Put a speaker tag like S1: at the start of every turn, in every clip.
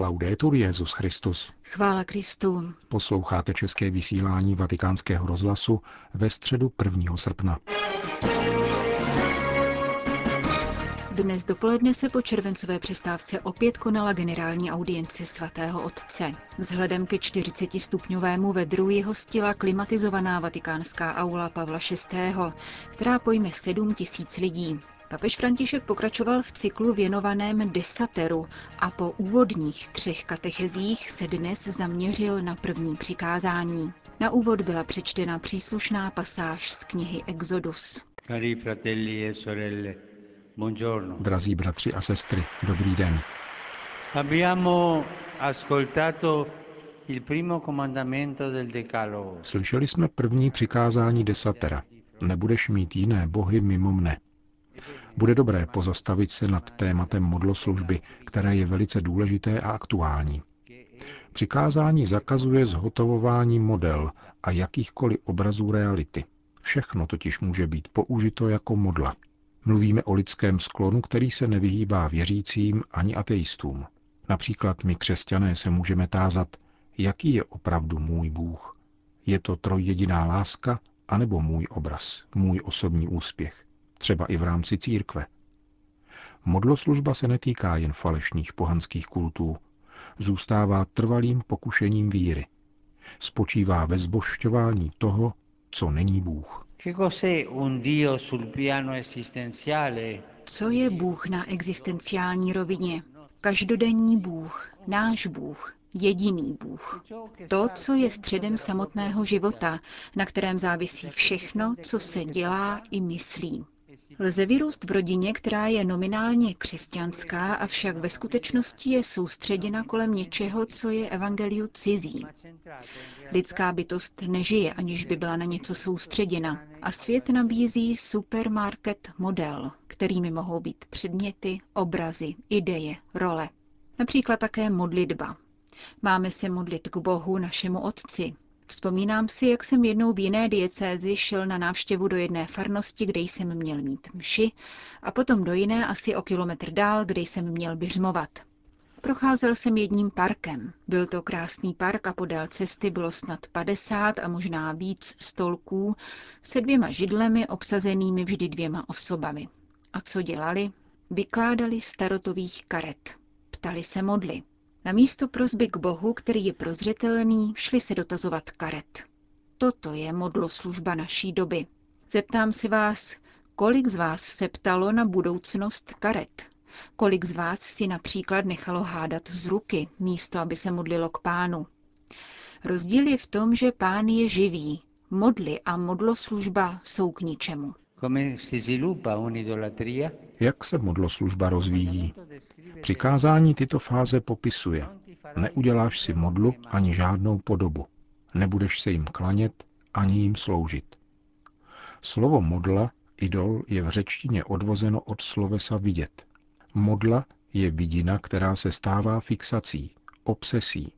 S1: Laudetur Jezus Christus.
S2: Chvála Kristu.
S1: Posloucháte české vysílání Vatikánského rozhlasu ve středu 1. srpna.
S2: Dnes dopoledne se po červencové přestávce opět konala generální audience svatého otce. Vzhledem ke 40 stupňovému vedru ji hostila klimatizovaná vatikánská aula Pavla VI., která pojme 7 tisíc lidí. Papež František pokračoval v cyklu věnovaném desateru a po úvodních třech katechezích se dnes zaměřil na první přikázání. Na úvod byla přečtena příslušná pasáž z knihy Exodus.
S3: Cari fratelli e sorelle, buongiorno.
S1: Drazí bratři a sestry, dobrý den.
S3: Abbiamo ascoltato il primo comandamento del Decalogo.
S1: Slyšeli jsme první přikázání desatera. Nebudeš mít jiné bohy mimo mne. Bude dobré pozastavit se nad tématem modloslužby, které je velice důležité a aktuální. Přikázání zakazuje zhotovování model a jakýchkoliv obrazů reality. Všechno totiž může být použito jako modla. Mluvíme o lidském sklonu, který se nevyhýbá věřícím ani ateistům. Například my křesťané se můžeme tázat, jaký je opravdu můj Bůh. Je to trojjediná láska, anebo můj obraz, můj osobní úspěch třeba i v rámci církve. Modloslužba se netýká jen falešných pohanských kultů, zůstává trvalým pokušením víry. Spočívá ve zbošťování toho, co není Bůh.
S2: Co je Bůh na existenciální rovině? Každodenní Bůh, náš Bůh, jediný Bůh. To, co je středem samotného života, na kterém závisí všechno, co se dělá i myslí. Lze vyrůst v rodině, která je nominálně křesťanská, avšak ve skutečnosti je soustředěna kolem něčeho, co je evangeliu cizí. Lidská bytost nežije, aniž by byla na něco soustředěna. A svět nabízí supermarket model, kterými mohou být předměty, obrazy, ideje, role. Například také modlitba. Máme se modlit k Bohu, našemu Otci, Vzpomínám si, jak jsem jednou v jiné diecézi šel na návštěvu do jedné farnosti, kde jsem měl mít mši, a potom do jiné asi o kilometr dál, kde jsem měl běžmovat. Procházel jsem jedním parkem. Byl to krásný park a podél cesty bylo snad 50 a možná víc stolků se dvěma židlemi obsazenými vždy dvěma osobami. A co dělali? Vykládali starotových karet. Ptali se modly. Na místo prozby k Bohu, který je prozřetelný, šli se dotazovat karet. Toto je modloslužba naší doby. Zeptám si vás, kolik z vás se ptalo na budoucnost karet? Kolik z vás si například nechalo hádat z ruky, místo aby se modlilo k pánu? Rozdíl je v tom, že pán je živý. Modly a modloslužba jsou k ničemu.
S1: Jak se modloslužba rozvíjí? Přikázání tyto fáze popisuje. Neuděláš si modlu ani žádnou podobu. Nebudeš se jim klanět ani jim sloužit. Slovo modla, idol, je v řečtině odvozeno od slovesa vidět. Modla je vidina, která se stává fixací, obsesí.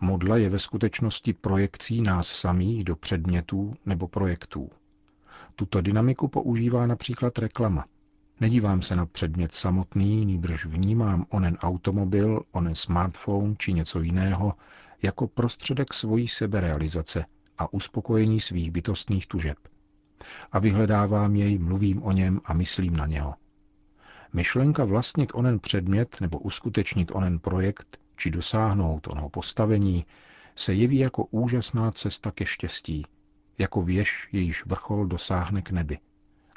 S1: Modla je ve skutečnosti projekcí nás samých do předmětů nebo projektů. Tuto dynamiku používá například reklama. Nedívám se na předmět samotný, nýbrž vnímám onen automobil, onen smartphone či něco jiného jako prostředek svojí seberealizace a uspokojení svých bytostných tužeb. A vyhledávám jej, mluvím o něm a myslím na něho. Myšlenka vlastnit onen předmět nebo uskutečnit onen projekt či dosáhnout onoho postavení se jeví jako úžasná cesta ke štěstí, jako věž, jejíž vrchol dosáhne k nebi.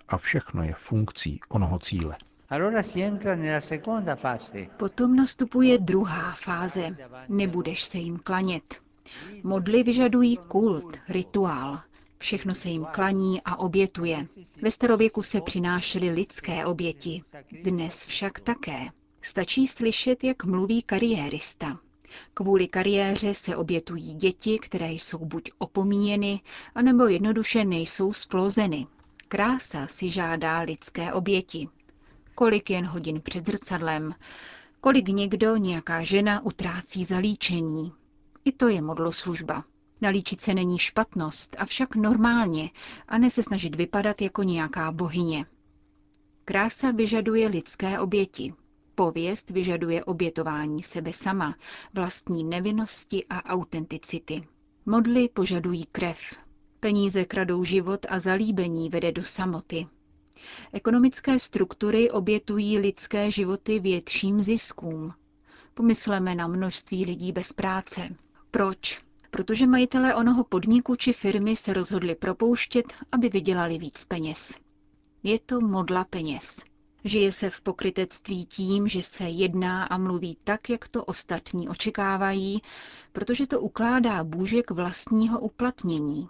S1: A všechno je funkcí onoho cíle.
S2: Potom nastupuje druhá fáze. Nebudeš se jim klanět. Modly vyžadují kult, rituál. Všechno se jim klaní a obětuje. Ve starověku se přinášely lidské oběti, dnes však také. Stačí slyšet, jak mluví kariérista. Kvůli kariéře se obětují děti, které jsou buď opomíjeny, anebo jednoduše nejsou splozeny. Krása si žádá lidské oběti. Kolik jen hodin před zrcadlem, kolik někdo, nějaká žena utrácí za líčení. I to je modloslužba. Nalíčit se není špatnost, avšak normálně a ne se snažit vypadat jako nějaká bohyně. Krása vyžaduje lidské oběti. Pověst vyžaduje obětování sebe sama, vlastní nevinnosti a autenticity. Modly požadují krev. Peníze kradou život a zalíbení vede do samoty. Ekonomické struktury obětují lidské životy větším ziskům. Pomysleme na množství lidí bez práce. Proč? Protože majitelé onoho podniku či firmy se rozhodli propouštět, aby vydělali víc peněz. Je to modla peněz. Žije se v pokrytectví tím, že se jedná a mluví tak, jak to ostatní očekávají, protože to ukládá bůžek vlastního uplatnění.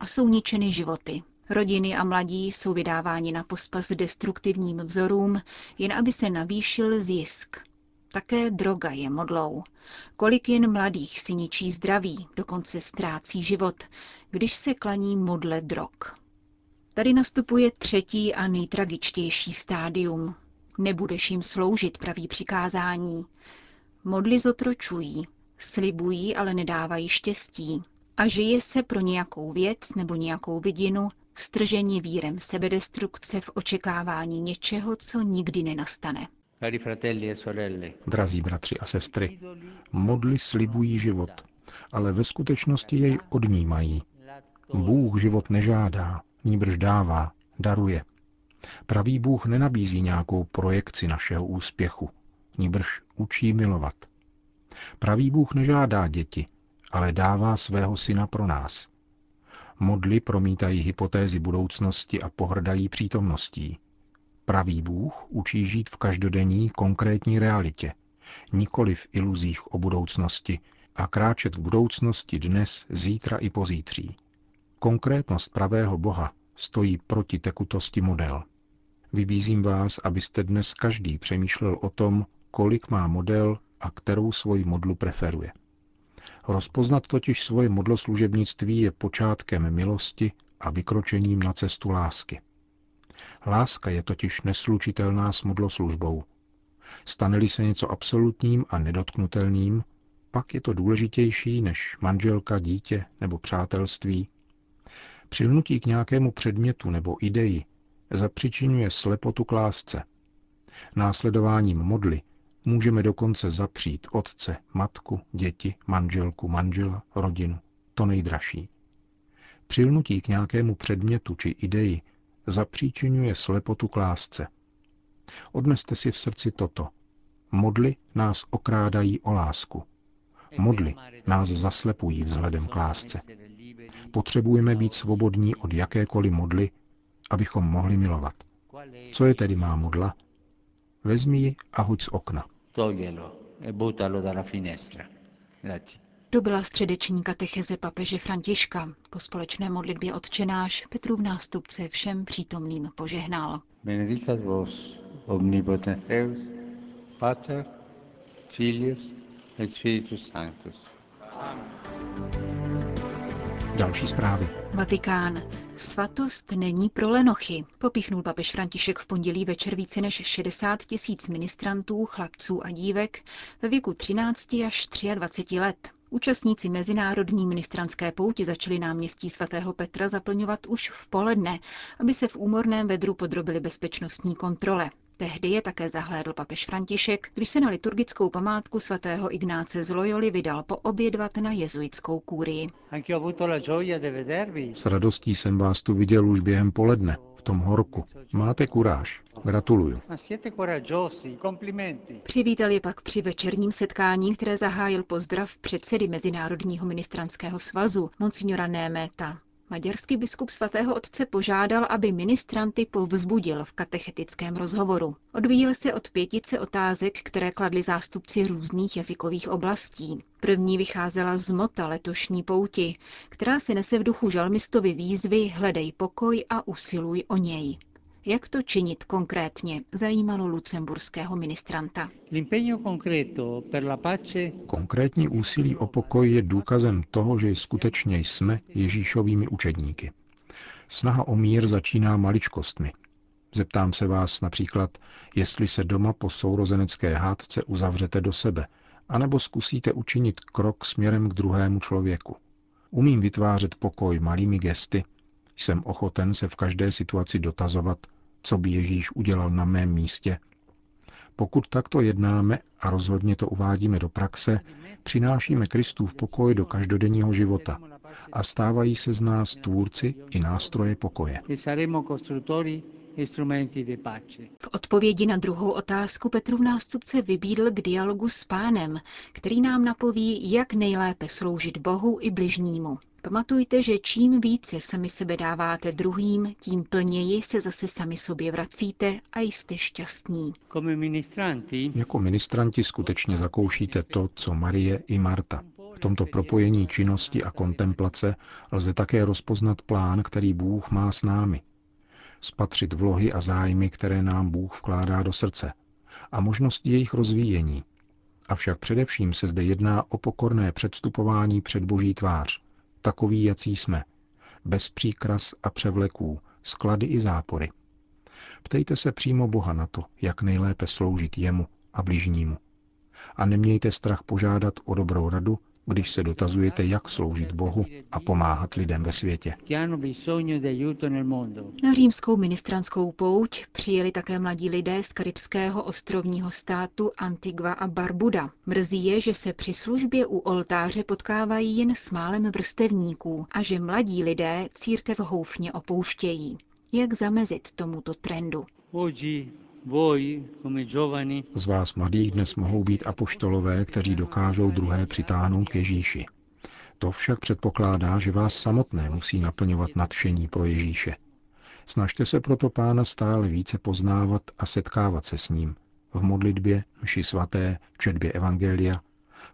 S2: A jsou ničeny životy. Rodiny a mladí jsou vydáváni na pospas destruktivním vzorům, jen aby se navýšil zisk. Také droga je modlou. Kolik jen mladých si ničí zdraví, dokonce ztrácí život, když se klaní modle drog. Tady nastupuje třetí a nejtragičtější stádium. Nebudeš jim sloužit, praví přikázání. Modly zotročují, slibují, ale nedávají štěstí. A žije se pro nějakou věc nebo nějakou vidinu, stržení vírem sebedestrukce v očekávání něčeho, co nikdy nenastane.
S3: E
S1: Drazí bratři a sestry, modly slibují život, ale ve skutečnosti jej odnímají. Bůh život nežádá, níbrž dává, daruje. Pravý Bůh nenabízí nějakou projekci našeho úspěchu, níbrž učí milovat. Pravý Bůh nežádá děti, ale dává svého syna pro nás. Modly promítají hypotézy budoucnosti a pohrdají přítomností. Pravý Bůh učí žít v každodenní konkrétní realitě, nikoli v iluzích o budoucnosti a kráčet k budoucnosti dnes, zítra i pozítří. Konkrétnost pravého Boha stojí proti tekutosti model. Vybízím vás, abyste dnes každý přemýšlel o tom, kolik má model a kterou svoji modlu preferuje. Rozpoznat totiž svoje modloslužebnictví je počátkem milosti a vykročením na cestu lásky. Láska je totiž neslučitelná s modloslužbou. Stane-li se něco absolutním a nedotknutelným, pak je to důležitější než manželka, dítě nebo přátelství. Přilnutí k nějakému předmětu nebo ideji zapřičinuje slepotu k lásce. Následováním modly můžeme dokonce zapřít otce, matku, děti, manželku, manžela, rodinu, to nejdražší. Přilnutí k nějakému předmětu či ideji zapříčinuje slepotu k lásce. Odneste si v srdci toto. Modly nás okrádají o lásku. Modly nás zaslepují vzhledem k lásce. Potřebujeme být svobodní od jakékoliv modly, abychom mohli milovat. Co je tedy má modla? Vezmi ji a hoď z okna.
S3: E
S2: To byla středeční katecheze papeže Františka. Po společné modlitbě odčenáš Petrův nástupce všem přítomným požehnal.
S3: Benedicat vos omnipotens Deus, Pater, Filius et Spiritus Sanctus.
S1: Další zprávy.
S2: Vatikán. Svatost není pro lenochy, popíchnul papež František v pondělí večer více než 60 tisíc ministrantů, chlapců a dívek ve věku 13 až 23 let. Účastníci mezinárodní ministranské pouti začali náměstí svatého Petra zaplňovat už v poledne, aby se v úmorném vedru podrobili bezpečnostní kontrole. Tehdy je také zahlédl papež František, když se na liturgickou památku svatého Ignáce z Loyoli vydal poobědvat na jezuitskou kůrii.
S1: S radostí jsem vás tu viděl už během poledne, v tom horku. Máte kuráž. Gratuluju.
S2: Přivítal je pak při večerním setkání, které zahájil pozdrav předsedy Mezinárodního ministranského svazu, monsignora Németa. Maďarský biskup svatého otce požádal, aby ministranty povzbudil v katechetickém rozhovoru. Odvíjel se od pětice otázek, které kladli zástupci různých jazykových oblastí. První vycházela z mota letošní pouti, která se nese v duchu žalmistovi výzvy Hledej pokoj a usiluj o něj. Jak to činit konkrétně, zajímalo lucemburského ministranta.
S1: Konkrétní úsilí o pokoj je důkazem toho, že skutečně jsme Ježíšovými učedníky. Snaha o mír začíná maličkostmi. Zeptám se vás například, jestli se doma po sourozenecké hádce uzavřete do sebe, anebo zkusíte učinit krok směrem k druhému člověku. Umím vytvářet pokoj malými gesty, jsem ochoten se v každé situaci dotazovat, co by Ježíš udělal na mém místě. Pokud takto jednáme a rozhodně to uvádíme do praxe, přinášíme Kristův pokoj do každodenního života a stávají se z nás tvůrci i nástroje pokoje.
S2: V odpovědi na druhou otázku Petrův nástupce vybídl k dialogu s pánem, který nám napoví, jak nejlépe sloužit Bohu i bližnímu. Pamatujte, že čím více sami sebe dáváte druhým, tím plněji se zase sami sobě vracíte a jste šťastní.
S1: Jako ministranti skutečně zakoušíte to, co Marie i Marta. V tomto propojení činnosti a kontemplace lze také rozpoznat plán, který Bůh má s námi. Spatřit vlohy a zájmy, které nám Bůh vkládá do srdce a možnosti jejich rozvíjení. Avšak především se zde jedná o pokorné předstupování před Boží tvář, takový, jací jsme, bez příkras a převleků, sklady i zápory. Ptejte se přímo Boha na to, jak nejlépe sloužit jemu a bližnímu. A nemějte strach požádat o dobrou radu když se dotazujete, jak sloužit Bohu a pomáhat lidem ve světě.
S2: Na římskou ministranskou pouť přijeli také mladí lidé z karibského ostrovního státu Antigua a Barbuda. Mrzí je, že se při službě u oltáře potkávají jen s málem vrstevníků a že mladí lidé církev houfně opouštějí. Jak zamezit tomuto trendu?
S1: Z vás mladých dnes mohou být apoštolové, kteří dokážou druhé přitáhnout k Ježíši. To však předpokládá, že vás samotné musí naplňovat nadšení pro Ježíše. Snažte se proto pána stále více poznávat a setkávat se s ním. V modlitbě, mši svaté, četbě evangelia,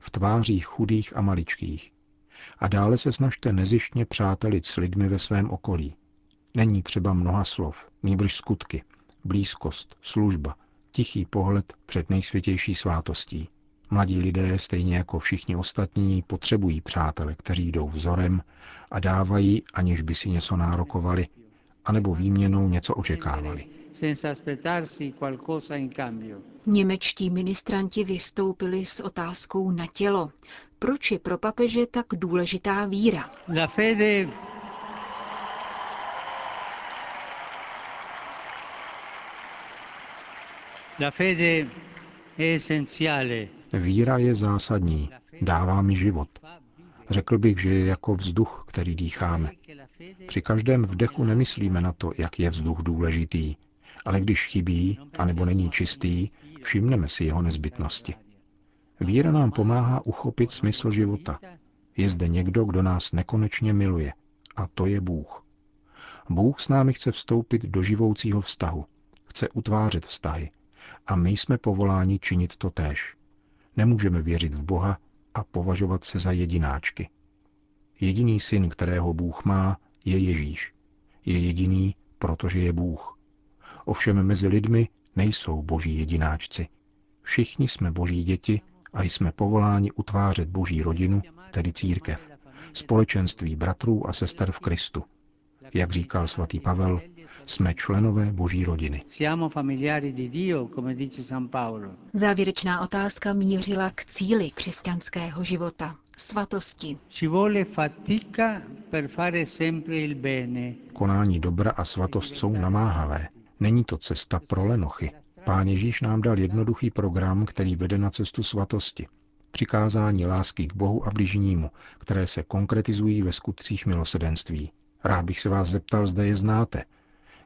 S1: v tvářích chudých a maličkých. A dále se snažte nezištně přátelit s lidmi ve svém okolí. Není třeba mnoha slov, nýbrž skutky – blízkost, služba, tichý pohled před nejsvětější svátostí. Mladí lidé, stejně jako všichni ostatní, potřebují přátele, kteří jdou vzorem a dávají, aniž by si něco nárokovali, anebo výměnou něco očekávali.
S2: Němečtí ministranti vystoupili s otázkou na tělo. Proč je pro papeže tak důležitá víra? La fede
S1: Víra je zásadní, dává mi život. Řekl bych, že je jako vzduch, který dýcháme. Při každém vdechu nemyslíme na to, jak je vzduch důležitý, ale když chybí, anebo není čistý, všimneme si jeho nezbytnosti. Víra nám pomáhá uchopit smysl života. Je zde někdo, kdo nás nekonečně miluje, a to je Bůh. Bůh s námi chce vstoupit do živoucího vztahu, chce utvářet vztahy, a my jsme povoláni činit to též. Nemůžeme věřit v Boha a považovat se za jedináčky. Jediný syn, kterého Bůh má, je Ježíš. Je jediný, protože je Bůh. Ovšem mezi lidmi nejsou boží jedináčci. Všichni jsme boží děti a jsme povoláni utvářet boží rodinu, tedy církev, společenství bratrů a sester v Kristu. Jak říkal svatý Pavel, jsme členové boží rodiny.
S2: Závěrečná otázka mířila k cíli křesťanského života, svatosti.
S1: Konání dobra a svatost jsou namáhavé. Není to cesta pro lenochy. Pán Ježíš nám dal jednoduchý program, který vede na cestu svatosti. Přikázání lásky k Bohu a bližnímu, které se konkretizují ve skutcích milosedenství. Rád bych se vás zeptal, zda je znáte.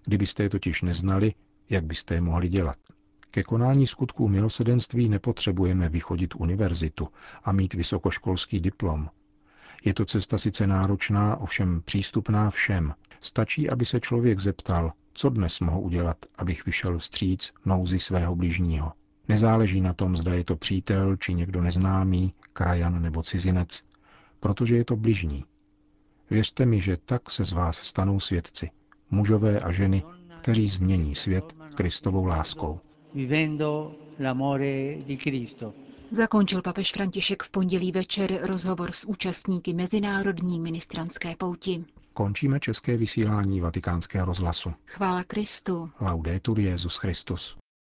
S1: Kdybyste je totiž neznali, jak byste je mohli dělat? Ke konání skutků milosedenství nepotřebujeme vychodit univerzitu a mít vysokoškolský diplom. Je to cesta sice náročná, ovšem přístupná všem. Stačí, aby se člověk zeptal, co dnes mohu udělat, abych vyšel vstříc nouzi svého bližního. Nezáleží na tom, zda je to přítel či někdo neznámý, krajan nebo cizinec, protože je to bližní. Věřte mi, že tak se z vás stanou svědci mužové a ženy, kteří změní svět Kristovou láskou.
S2: Zakončil papež František v pondělí večer rozhovor s účastníky Mezinárodní ministranské pouti.
S1: Končíme české vysílání vatikánského rozhlasu.
S2: Chvála Kristu.
S1: Laudetur Jezus Christus.